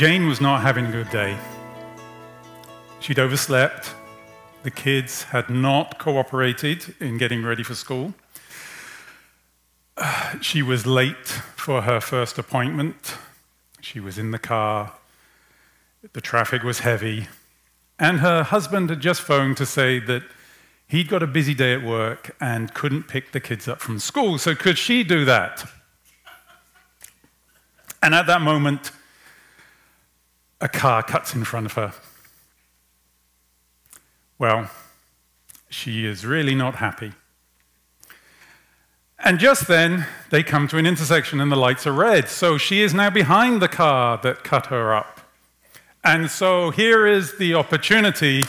Jane was not having a good day. She'd overslept. The kids had not cooperated in getting ready for school. She was late for her first appointment. She was in the car. The traffic was heavy. And her husband had just phoned to say that he'd got a busy day at work and couldn't pick the kids up from school. So, could she do that? And at that moment, a car cuts in front of her. Well, she is really not happy. And just then, they come to an intersection and the lights are red. So she is now behind the car that cut her up. And so here is the opportunity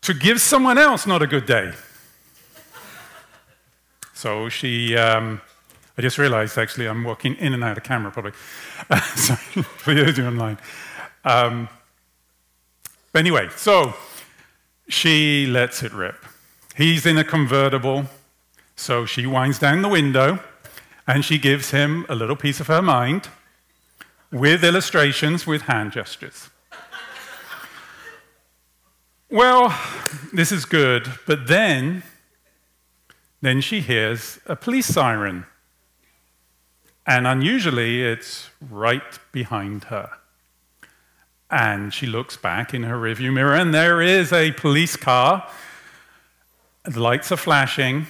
to give someone else not a good day. So she, um, I just realized actually I'm walking in and out of camera probably. Sorry, for those online. Um, but anyway, so she lets it rip. He's in a convertible, so she winds down the window and she gives him a little piece of her mind with illustrations with hand gestures. well, this is good, but then then she hears a police siren. And unusually, it's right behind her. And she looks back in her rearview mirror, and there is a police car. The lights are flashing,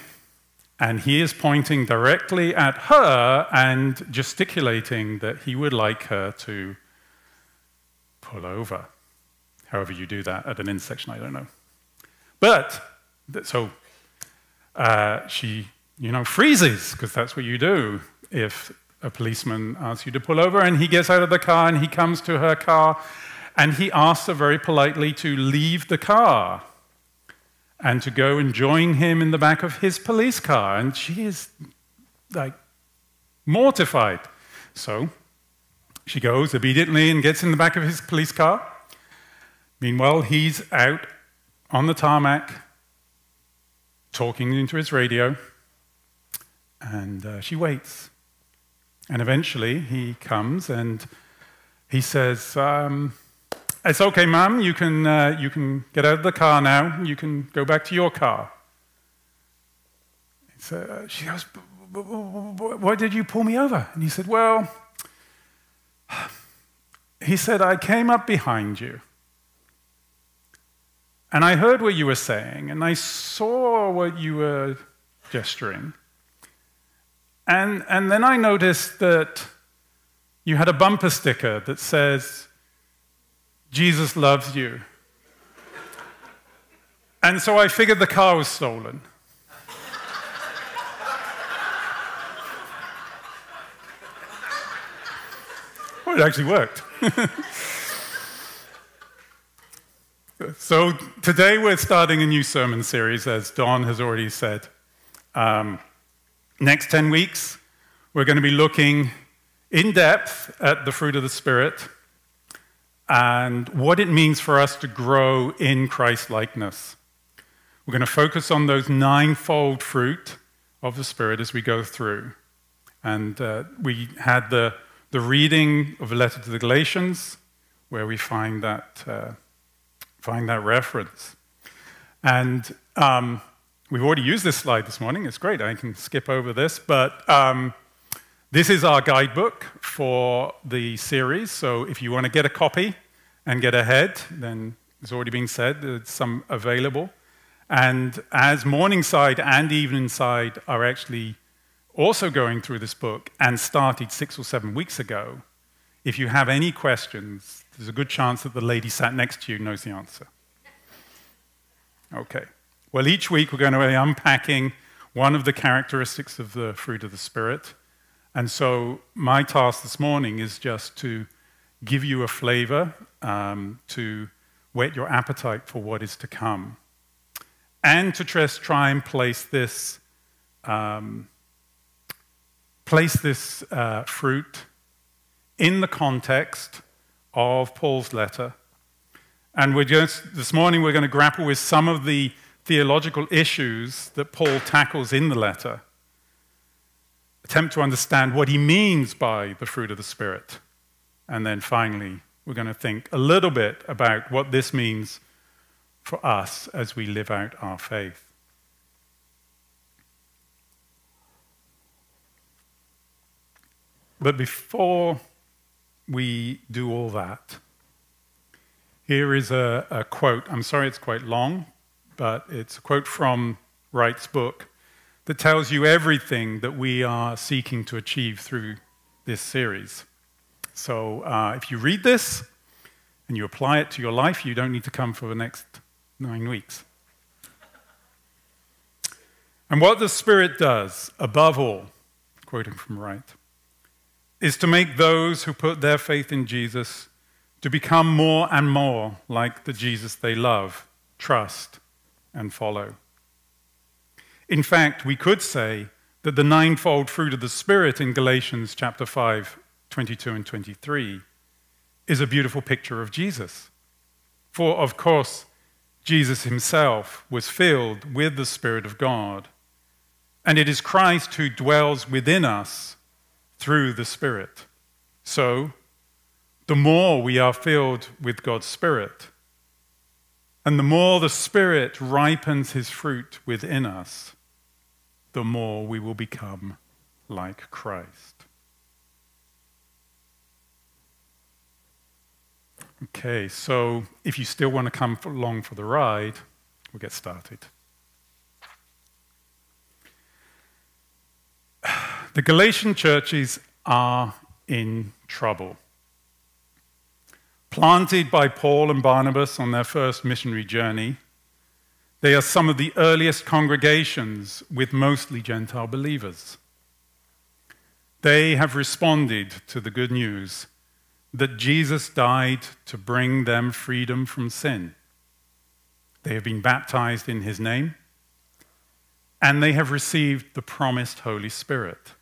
and he is pointing directly at her and gesticulating that he would like her to pull over. However, you do that at an intersection, I don't know. But, so uh, she, you know, freezes, because that's what you do if a policeman asks you to pull over. And he gets out of the car and he comes to her car and he asks her very politely to leave the car and to go and join him in the back of his police car. And she is like mortified. So she goes obediently and gets in the back of his police car. Meanwhile, he's out on the tarmac talking into his radio. And uh, she waits. And eventually he comes and he says, um, it's okay, Mum. You can, uh, you can get out of the car now. You can go back to your car. So she goes, Why did you pull me over? And he said, Well, he said, I came up behind you. And I heard what you were saying, and I saw what you were gesturing. And, and then I noticed that you had a bumper sticker that says, Jesus loves you. And so I figured the car was stolen. well, it actually worked. so today we're starting a new sermon series, as Don has already said. Um, next 10 weeks, we're going to be looking in depth at the fruit of the Spirit and what it means for us to grow in Christ likeness. We're going to focus on those ninefold fruit of the Spirit as we go through. And uh, we had the, the reading of the letter to the Galatians, where we find that, uh, find that reference. And um, we've already used this slide this morning. It's great. I can skip over this. But um, this is our guidebook for the series. So if you want to get a copy and get ahead, then it's already been said, there's some available. And as Morningside and Eveningside are actually also going through this book and started six or seven weeks ago, if you have any questions, there's a good chance that the lady sat next to you knows the answer. Okay. Well, each week we're going to be unpacking one of the characteristics of the fruit of the Spirit. And so my task this morning is just to give you a flavor, um, to whet your appetite for what is to come, and to try and place this, um, place this uh, fruit in the context of Paul's letter. And we're just, this morning we're going to grapple with some of the theological issues that Paul tackles in the letter attempt to understand what he means by the fruit of the Spirit And then finally, we're going to think a little bit about what this means for us as we live out our faith. But before we do all that, here is a, a, quote. I'm sorry it's quite long, but it's a quote from Wright's book that tells you everything that we are seeking to achieve through this series. So uh, if you read this and you apply it to your life, you don't need to come for the next nine weeks. And what the Spirit does, above all, quoting from Wright, is to make those who put their faith in Jesus to become more and more like the Jesus they love, trust, and follow. In fact, we could say that the ninefold fruit of the Spirit in Galatians chapter 5, 22 and 23 is a beautiful picture of Jesus. For, of course, Jesus himself was filled with the Spirit of God, and it is Christ who dwells within us through the Spirit. So, the more we are filled with God's Spirit, and the more the Spirit ripens his fruit within us, the more we will become like Christ. Okay, so if you still want to come along for the ride, we'll get started. The Galatian churches are in trouble. Planted by Paul and Barnabas on their first missionary journey, they are some of the earliest congregations with mostly Gentile believers. They have responded to the good news that Jesus died to bring them freedom from sin. They have been baptized in his name, and they have received the promised Holy Spirit.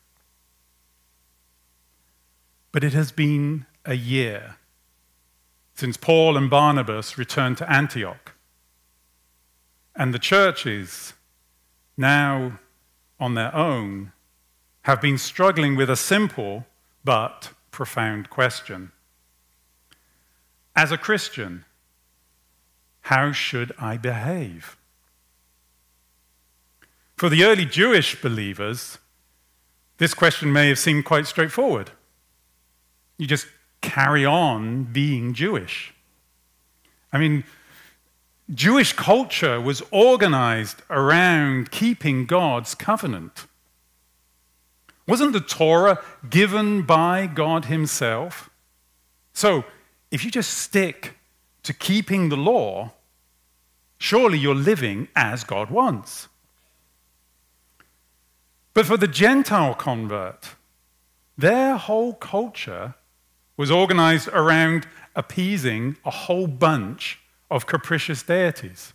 But it has been a year since Paul and Barnabas returned to Antioch. And the churches, now on their own, have been struggling with a simple but profound question. As a Christian, how should I behave? For the early Jewish believers, this question may have seemed quite straightforward. You just carry on being Jewish. I mean, Jewish culture was organized around keeping God's covenant. Wasn't the Torah given by God Himself? So, if you just stick to keeping the law, surely you're living as God wants. But for the Gentile convert, their whole culture was organized around appeasing a whole bunch of capricious deities.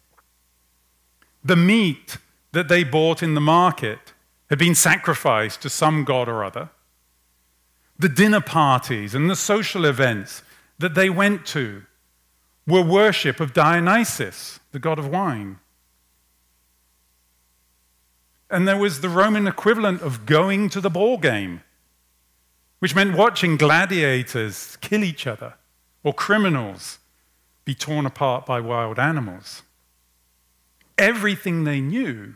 The meat that they bought in the market had been sacrificed to some god or other. The dinner parties and the social events that they went to were worship of Dionysus, the god of wine. And there was the Roman equivalent of going to the ball game which meant watching gladiators kill each other or criminals be torn apart by wild animals. Everything they knew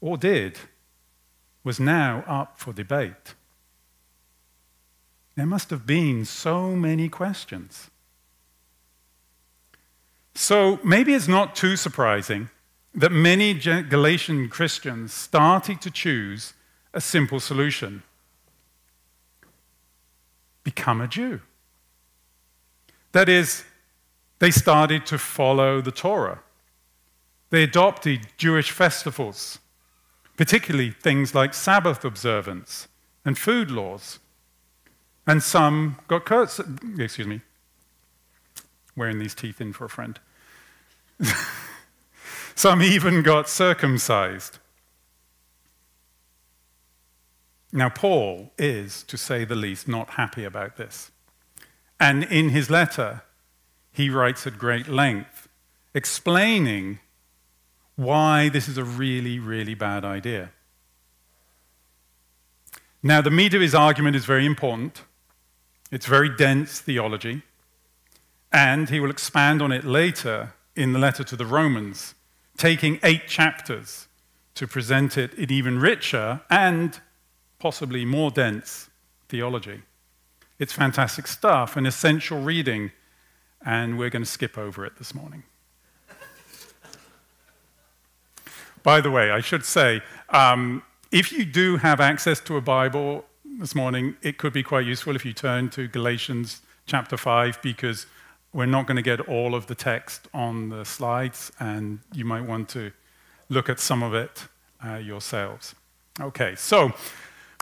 or did was now up for debate. There must have been so many questions. So maybe it's not too surprising that many Galatian Christians started to choose a simple solution become a Jew. That is, they started to follow the Torah. They adopted Jewish festivals, particularly things like Sabbath observance and food laws. And some got cursed. Excuse me. Wearing these teeth in for a friend. some even got circumcised. Now, Paul is, to say the least, not happy about this. And in his letter, he writes at great length, explaining why this is a really, really bad idea. Now, the meat of his argument is very important, It's very dense theology, and he will expand on it later in the letter to the Romans, taking eight chapters to present it in even richer and possibly more dense theology. It's fantastic stuff, an essential reading, and we're going to skip over it this morning. By the way, I should say, um, if you do have access to a Bible this morning, it could be quite useful if you turn to Galatians chapter 5 because we're not going to get all of the text on the slides, and you might want to look at some of it uh, yourselves. Okay, so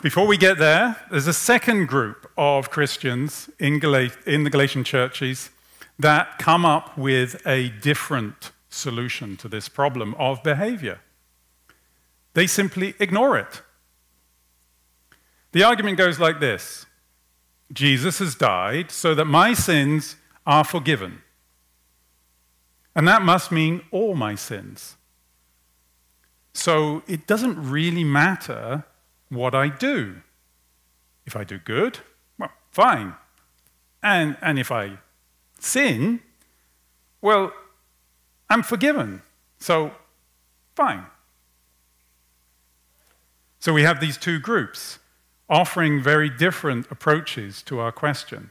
before we get there, there's a second group of Christians in, in the Galatian churches that come up with a different solution to this problem of behavior. They simply ignore it. The argument goes like this Jesus has died so that my sins are forgiven. And that must mean all my sins. So it doesn't really matter what I do. If I do good, well, fine. And, and if I sin, well, I'm forgiven. So, fine. So we have these two groups offering very different approaches to our question.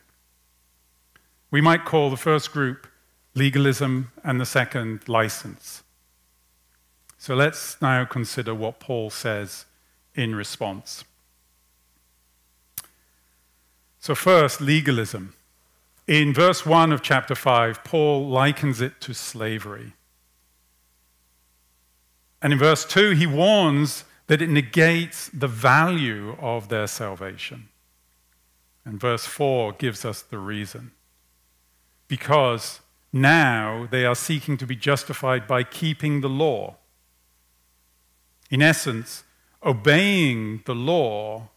We might call the first group legalism and the second license. So let's now consider what Paul says in response. So, first, legalism. In verse 1 of chapter 5, Paul likens it to slavery. And in verse 2, he warns that it negates the value of their salvation. And verse 4 gives us the reason. Because now they are seeking to be justified by keeping the law. In essence, obeying the law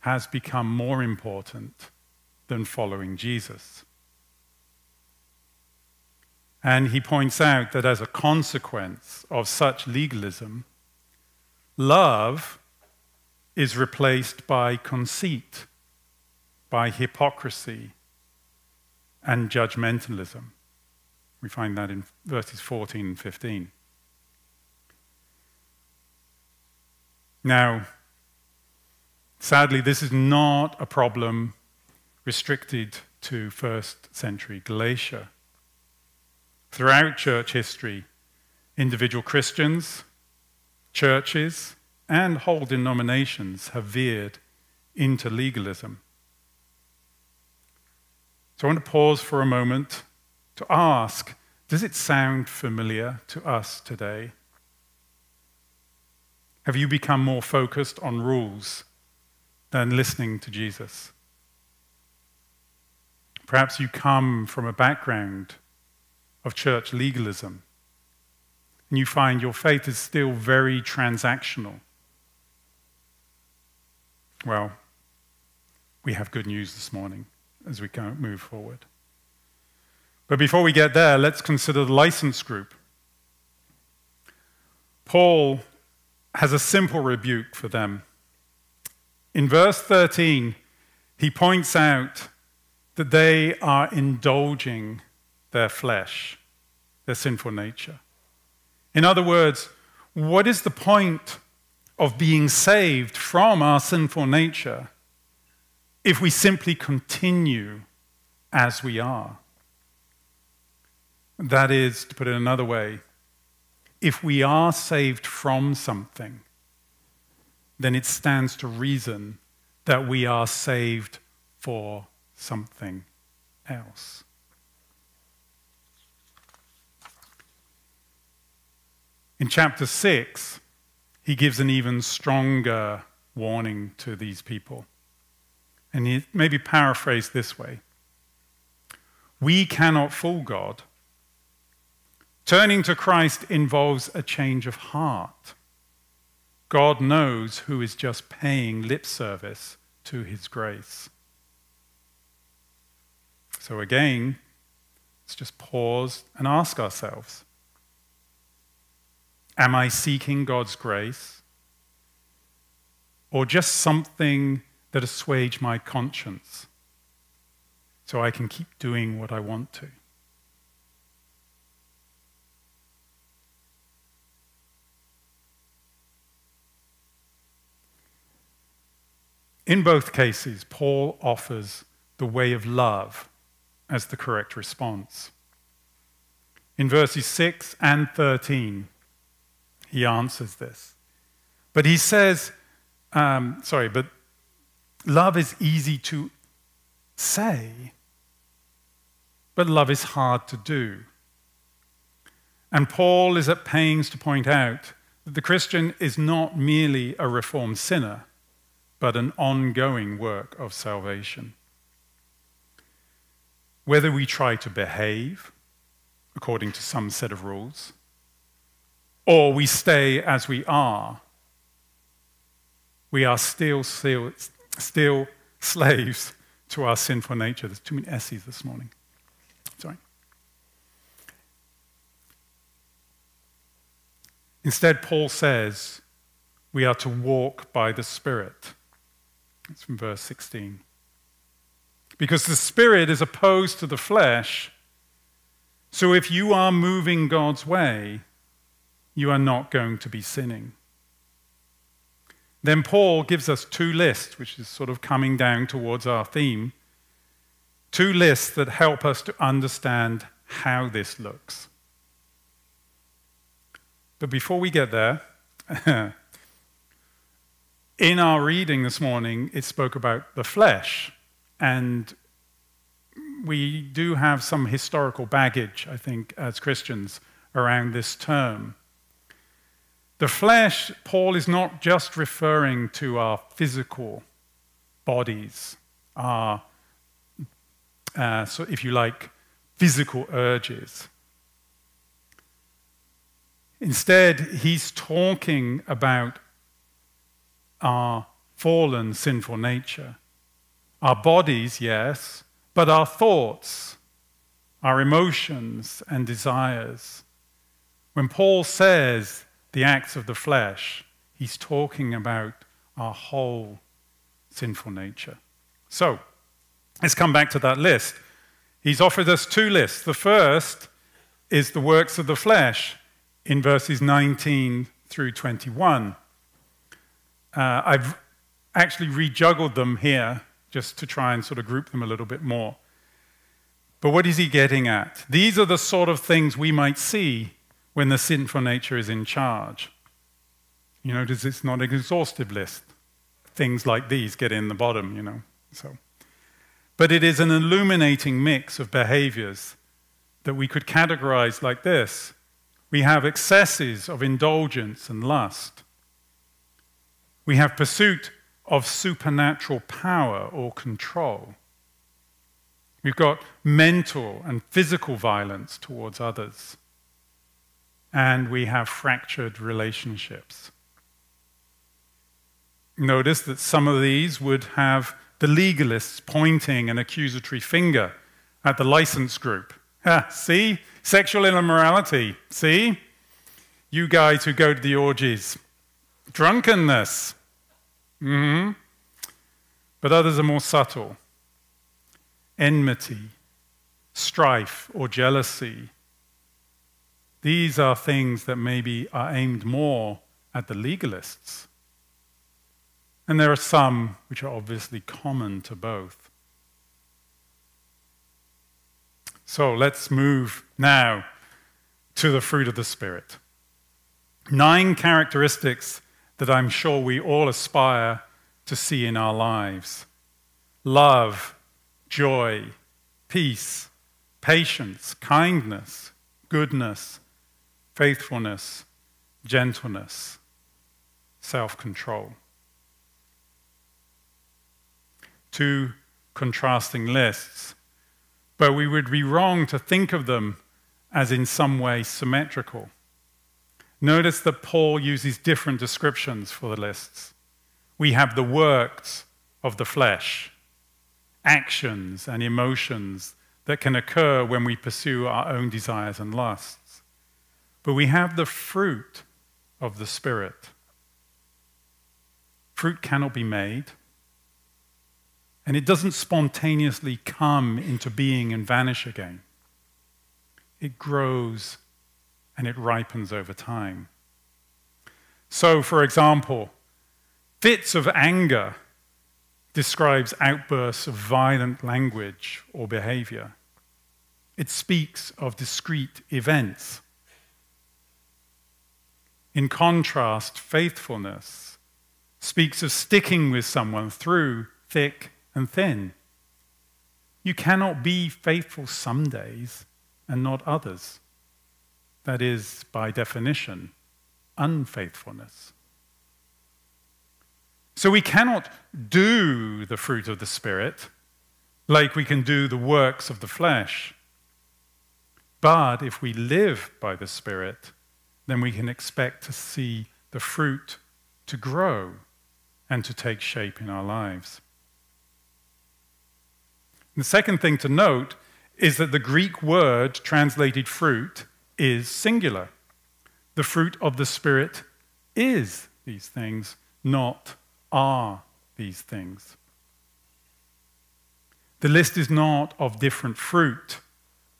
has become more important than following Jesus. And he points out that as a consequence of such legalism, Love is replaced by conceit, by hypocrisy, and judgmentalism. We find that in verses 14 and 15. Now, sadly, this is not a problem restricted to first century Galatia. Throughout church history, individual Christians, Churches and whole denominations have veered into legalism. So I want to pause for a moment to ask does it sound familiar to us today? Have you become more focused on rules than listening to Jesus? Perhaps you come from a background of church legalism and you find your faith is still very transactional. Well, we have good news this morning as we move forward. But before we get there, let's consider the license group. Paul has a simple rebuke for them. In verse 13, he points out that they are indulging their flesh, their sinful nature. In other words, what is the point of being saved from our sinful nature if we simply continue as we are? That is, to put it another way, if we are saved from something, then it stands to reason that we are saved for something else. In chapter 6, he gives an even stronger warning to these people. And he maybe paraphrased this way We cannot fool God. Turning to Christ involves a change of heart. God knows who is just paying lip service to his grace. So again, let's just pause and ask ourselves Am I seeking God's grace? Or just something that assuage my conscience? so I can keep doing what I want to. In both cases, Paul offers the way of love as the correct response. In verses 6 and 13, he answers this. But he says, um, sorry, but love is easy to say, but love is hard to do. And Paul is at pains to point out that the Christian is not merely a reformed sinner, but an ongoing work of salvation. Whether we try to behave according to some set of rules, or we stay as we are, we are still, still, still slaves to our sinful nature. There's too many S's this morning. Sorry. Instead, Paul says we are to walk by the Spirit. It's from verse 16. Because the Spirit is opposed to the flesh. So if you are moving God's way, you are not going to be sinning. Then Paul gives us two lists, which is sort of coming down towards our theme. Two lists that help us to understand how this looks. But before we get there, in our reading this morning, it spoke about the flesh. And we do have some historical baggage, I think, as Christians around this term. The flesh, Paul is not just referring to our physical bodies, our, uh, so if you like, physical urges. Instead, he's talking about our fallen, sinful nature. Our bodies, yes, but our thoughts, our emotions, and desires. When Paul says the acts of the flesh, he's talking about our whole sinful nature. So, let's come back to that list. He's offered us two lists. The first is the works of the flesh in verses 19 through 21. Uh, I've actually rejuggled them here just to try and sort of group them a little bit more. But what is he getting at? These are the sort of things we might see when the sinful nature is in charge. You notice it's not an exhaustive list. Things like these get in the bottom, you know. So. But it is an illuminating mix of behaviors that we could categorize like this. We have excesses of indulgence and lust. We have pursuit of supernatural power or control. We've got mental and physical violence towards others and we have fractured relationships. Notice that some of these would have the legalists pointing an accusatory finger at the license group. Ah, see? Sexual immorality. See? You guys who go to the orgies. Drunkenness. Mm-hmm. But others are more subtle. Enmity, strife, or jealousy these are things that maybe are aimed more at the legalists. And there are some which are obviously common to both. So let's move now to the fruit of the Spirit. Nine characteristics that I'm sure we all aspire to see in our lives love, joy, peace, patience, kindness, goodness, faithfulness, gentleness, self control. Two contrasting lists, but we would be wrong to think of them as in some way symmetrical. Notice that Paul uses different descriptions for the lists. We have the works of the flesh, actions and emotions that can occur when we pursue our own desires and lusts. But we have the fruit of the Spirit. Fruit cannot be made, And it doesn't spontaneously come into being and vanish again. It grows and it ripens over time. So, for example, fits of anger describes outbursts of violent language or behavior. It speaks of discrete events. In contrast, faithfulness speaks of sticking with someone through thick and thin. You cannot be faithful some days and not others. That is, by definition, unfaithfulness. So we cannot do the fruit of the Spirit like we can do the works of the flesh. But if we live by the Spirit, then we can expect to see the fruit to grow and to take shape in our lives. The second thing to note is that the Greek word translated fruit is singular. The fruit of the Spirit is these things, not are these things. The list is not of different fruit,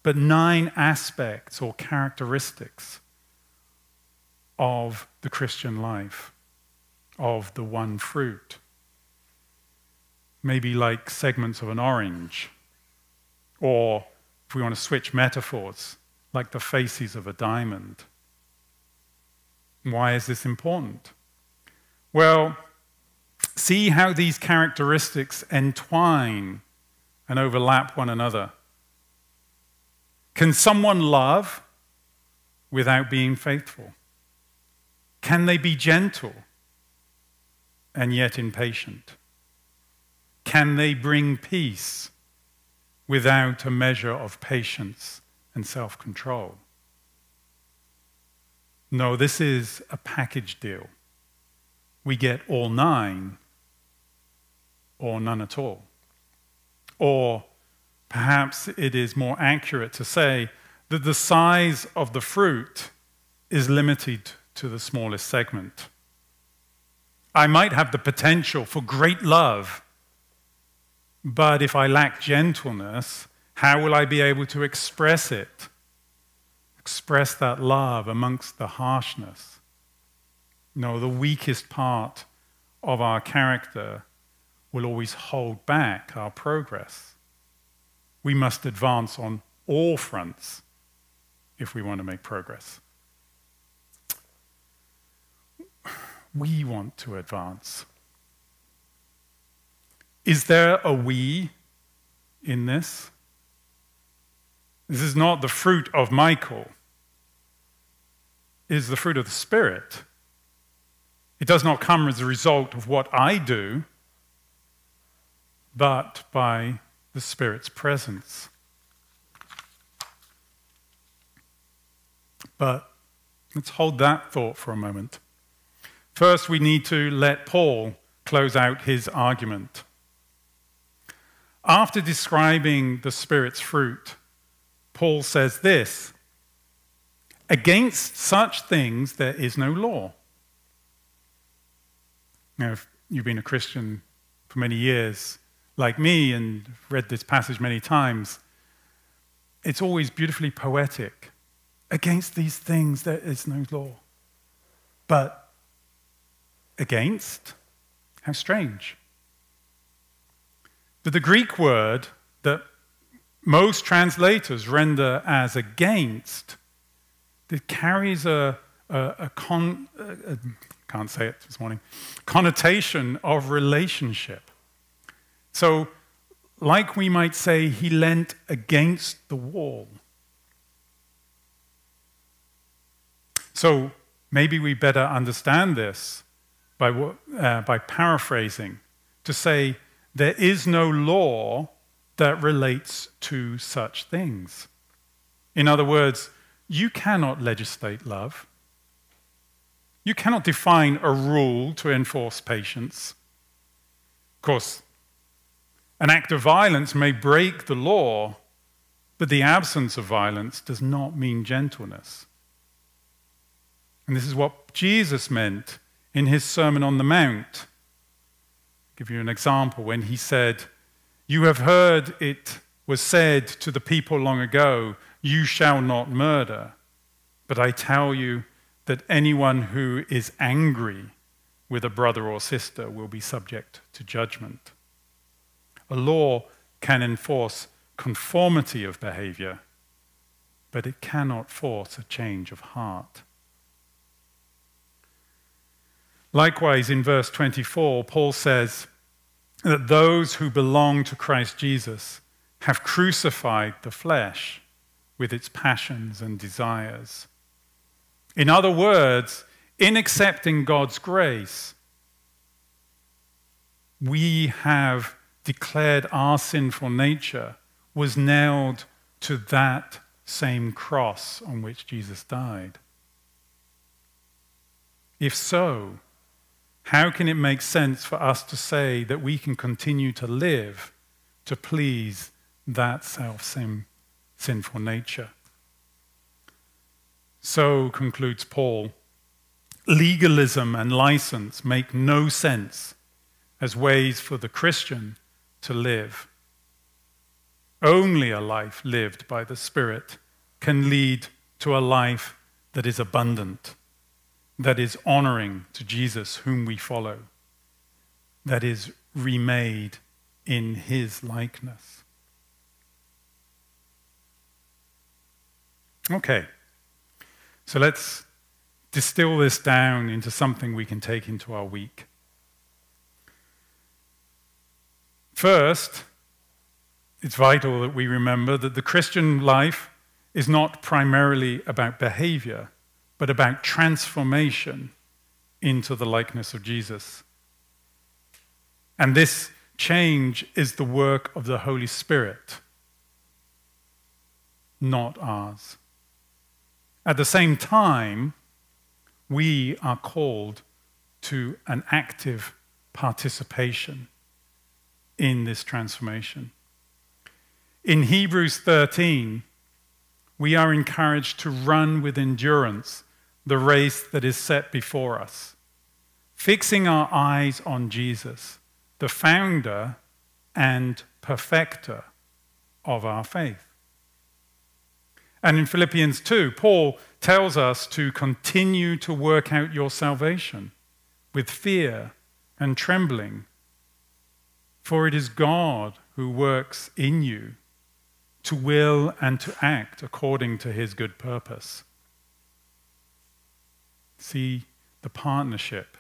but nine aspects or characteristics of the Christian life, of the one fruit. Maybe like segments of an orange, or if we want to switch metaphors, like the faces of a diamond. Why is this important? Well, see how these characteristics entwine and overlap one another. Can someone love without being faithful? Can they be gentle and yet impatient? Can they bring peace without a measure of patience and self control? No, this is a package deal. We get all nine or none at all. Or perhaps it is more accurate to say that the size of the fruit is limited to the smallest segment. I might have the potential for great love, but if I lack gentleness, how will I be able to express it? Express that love amongst the harshness. No, the weakest part of our character will always hold back our progress. We must advance on all fronts if we want to make progress. We want to advance. Is there a we in this? This is not the fruit of Michael. It is the fruit of the Spirit. It does not come as a result of what I do, but by the Spirit's presence. But let's hold that thought for a moment. First, we need to let Paul close out his argument. After describing the Spirit's fruit, Paul says this Against such things there is no law. Now, if you've been a Christian for many years, like me and read this passage many times, it's always beautifully poetic. Against these things there is no law. But against, how strange. But the Greek word that most translators render as against, it carries a, a, a, con, a, a can't say it this morning, connotation of relationship. So, like we might say, he leant against the wall. So, maybe we better understand this by, uh, by paraphrasing to say, there is no law that relates to such things. In other words, you cannot legislate love. You cannot define a rule to enforce patience. Of course, an act of violence may break the law, but the absence of violence does not mean gentleness. And this is what Jesus meant in his Sermon on the Mount. I'll give you an example when he said, You have heard it was said to the people long ago, You shall not murder. But I tell you that anyone who is angry with a brother or sister will be subject to judgment. A law can enforce conformity of behavior, but it cannot force a change of heart. Likewise, in verse 24, Paul says that those who belong to Christ Jesus have crucified the flesh with its passions and desires. In other words, in accepting God's grace, we have declared our sinful nature was nailed to that same cross on which Jesus died. If so, how can it make sense for us to say that we can continue to live to please that self same sinful nature? So concludes Paul legalism and license make no sense as ways for the Christian to live. Only a life lived by the Spirit can lead to a life that is abundant that is honoring to Jesus, whom we follow, that is remade in his likeness. Okay, so let's distill this down into something we can take into our week. First, it's vital that we remember that the Christian life is not primarily about behavior but about transformation into the likeness of Jesus. And this change is the work of the Holy Spirit, not ours. At the same time, we are called to an active participation in this transformation. In Hebrews 13, we are encouraged to run with endurance the race that is set before us, fixing our eyes on Jesus, the founder and perfecter of our faith. And in Philippians 2, Paul tells us to continue to work out your salvation with fear and trembling, for it is God who works in you to will and to act according to his good purpose. See the partnership.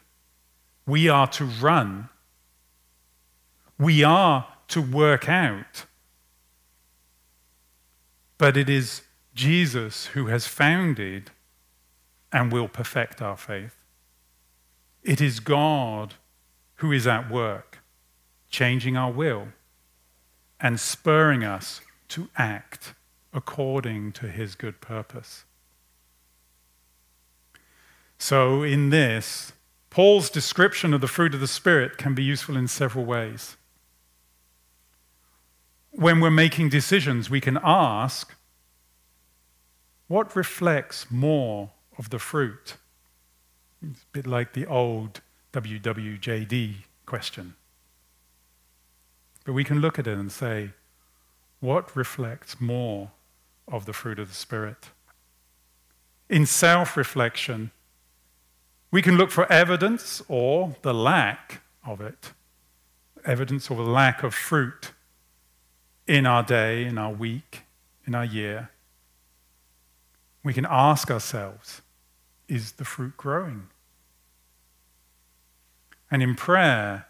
We are to run, we are to work out. But it is Jesus who has founded and will perfect our faith. It is God who is at work, changing our will and spurring us to act according to his good purpose. So, in this, Paul's description of the fruit of the Spirit can be useful in several ways. When we're making decisions, we can ask, what reflects more of the fruit? It's a bit like the old WWJD question. But we can look at it and say, what reflects more of the fruit of the Spirit? In self reflection, we can look for evidence or the lack of it, evidence or the lack of fruit in our day, in our week, in our year. We can ask ourselves, is the fruit growing? And in prayer,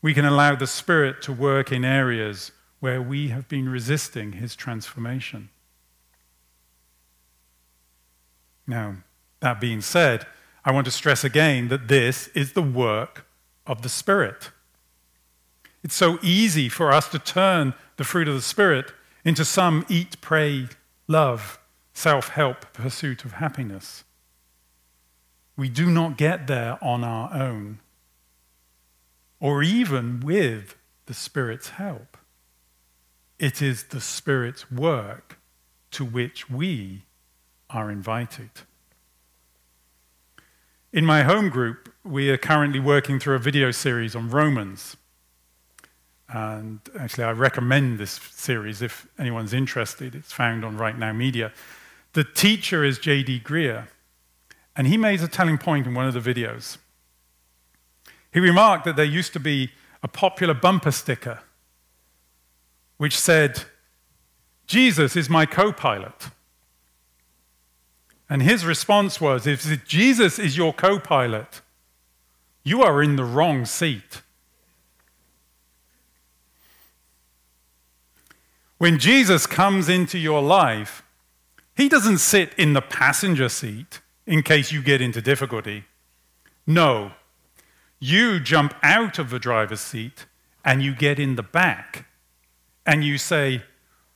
we can allow the Spirit to work in areas where we have been resisting His transformation. Now, that being said, I want to stress again that this is the work of the Spirit. It's so easy for us to turn the fruit of the Spirit into some eat, pray, love, self help pursuit of happiness. We do not get there on our own, or even with the Spirit's help. It is the Spirit's work to which we are invited. In my home group, we are currently working through a video series on Romans. And actually, I recommend this series if anyone's interested. It's found on Right Now Media. The teacher is J.D. Greear, and he made a telling point in one of the videos. He remarked that there used to be a popular bumper sticker which said, Jesus is my co pilot. And his response was, if Jesus is your co pilot, you are in the wrong seat. When Jesus comes into your life, he doesn't sit in the passenger seat in case you get into difficulty. No, you jump out of the driver's seat and you get in the back and you say,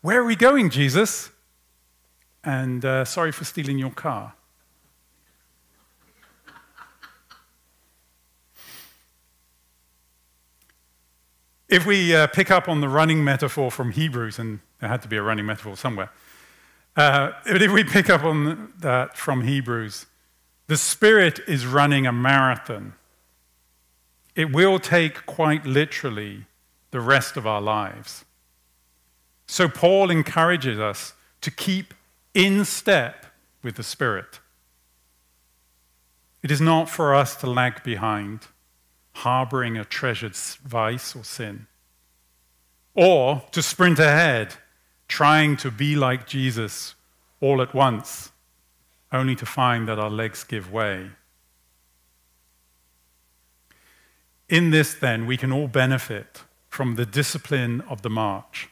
Where are we going, Jesus? And uh, sorry for stealing your car. If we uh, pick up on the running metaphor from Hebrews, and there had to be a running metaphor somewhere, uh, but if we pick up on that from Hebrews, the Spirit is running a marathon. It will take quite literally the rest of our lives. So Paul encourages us to keep in step with the Spirit. It is not for us to lag behind harboring a treasured vice or sin, or to sprint ahead, trying to be like Jesus all at once, only to find that our legs give way. In this, then, we can all benefit from the discipline of the march,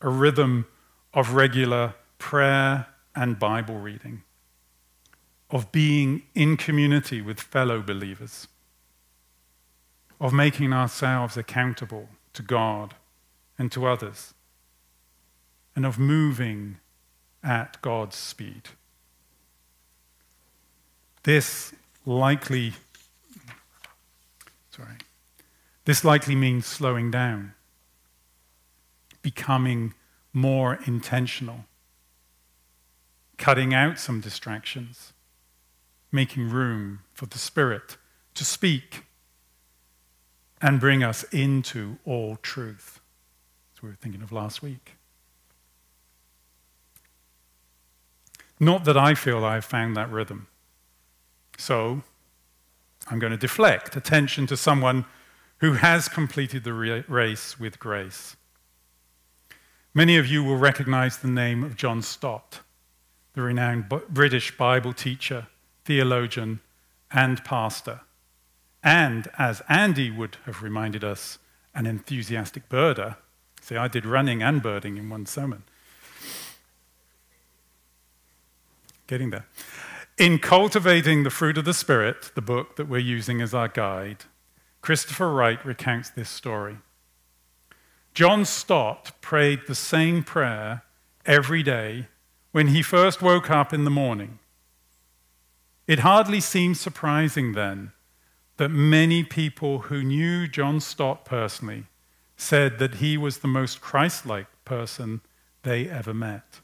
a rhythm of regular prayer and Bible reading, of being in community with fellow believers of making ourselves accountable to God and to others, and of moving at God's speed. This likely, sorry, this likely means slowing down, becoming more intentional, cutting out some distractions, making room for the Spirit to speak and bring us into all truth. As we were thinking of last week. Not that I feel I've found that rhythm. So I'm going to deflect attention to someone who has completed the race with grace. Many of you will recognize the name of John Stott, the renowned British Bible teacher, theologian, and pastor and as Andy would have reminded us, an enthusiastic birder. See, I did running and birding in one sermon. Getting there. In Cultivating the Fruit of the Spirit, the book that we're using as our guide, Christopher Wright recounts this story. John Stott prayed the same prayer every day when he first woke up in the morning. It hardly seemed surprising then that many people who knew John Stott personally said that he was the most Christ like person they ever met.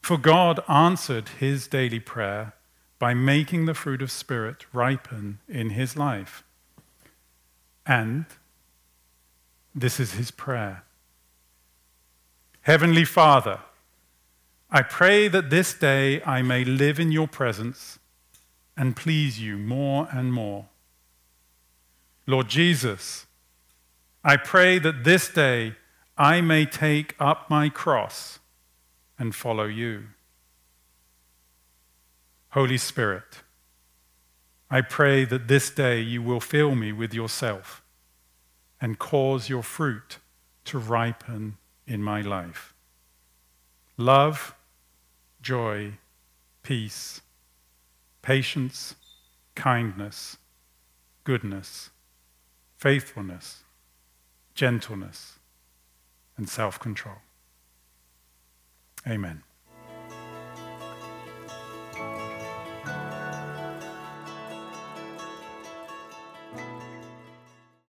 For God answered his daily prayer by making the fruit of Spirit ripen in his life. And this is his prayer Heavenly Father, I pray that this day I may live in your presence and please you more and more. Lord Jesus, I pray that this day I may take up my cross and follow you. Holy Spirit, I pray that this day you will fill me with yourself and cause your fruit to ripen in my life. Love, joy, peace patience, kindness, goodness, faithfulness, gentleness, and self control. Amen.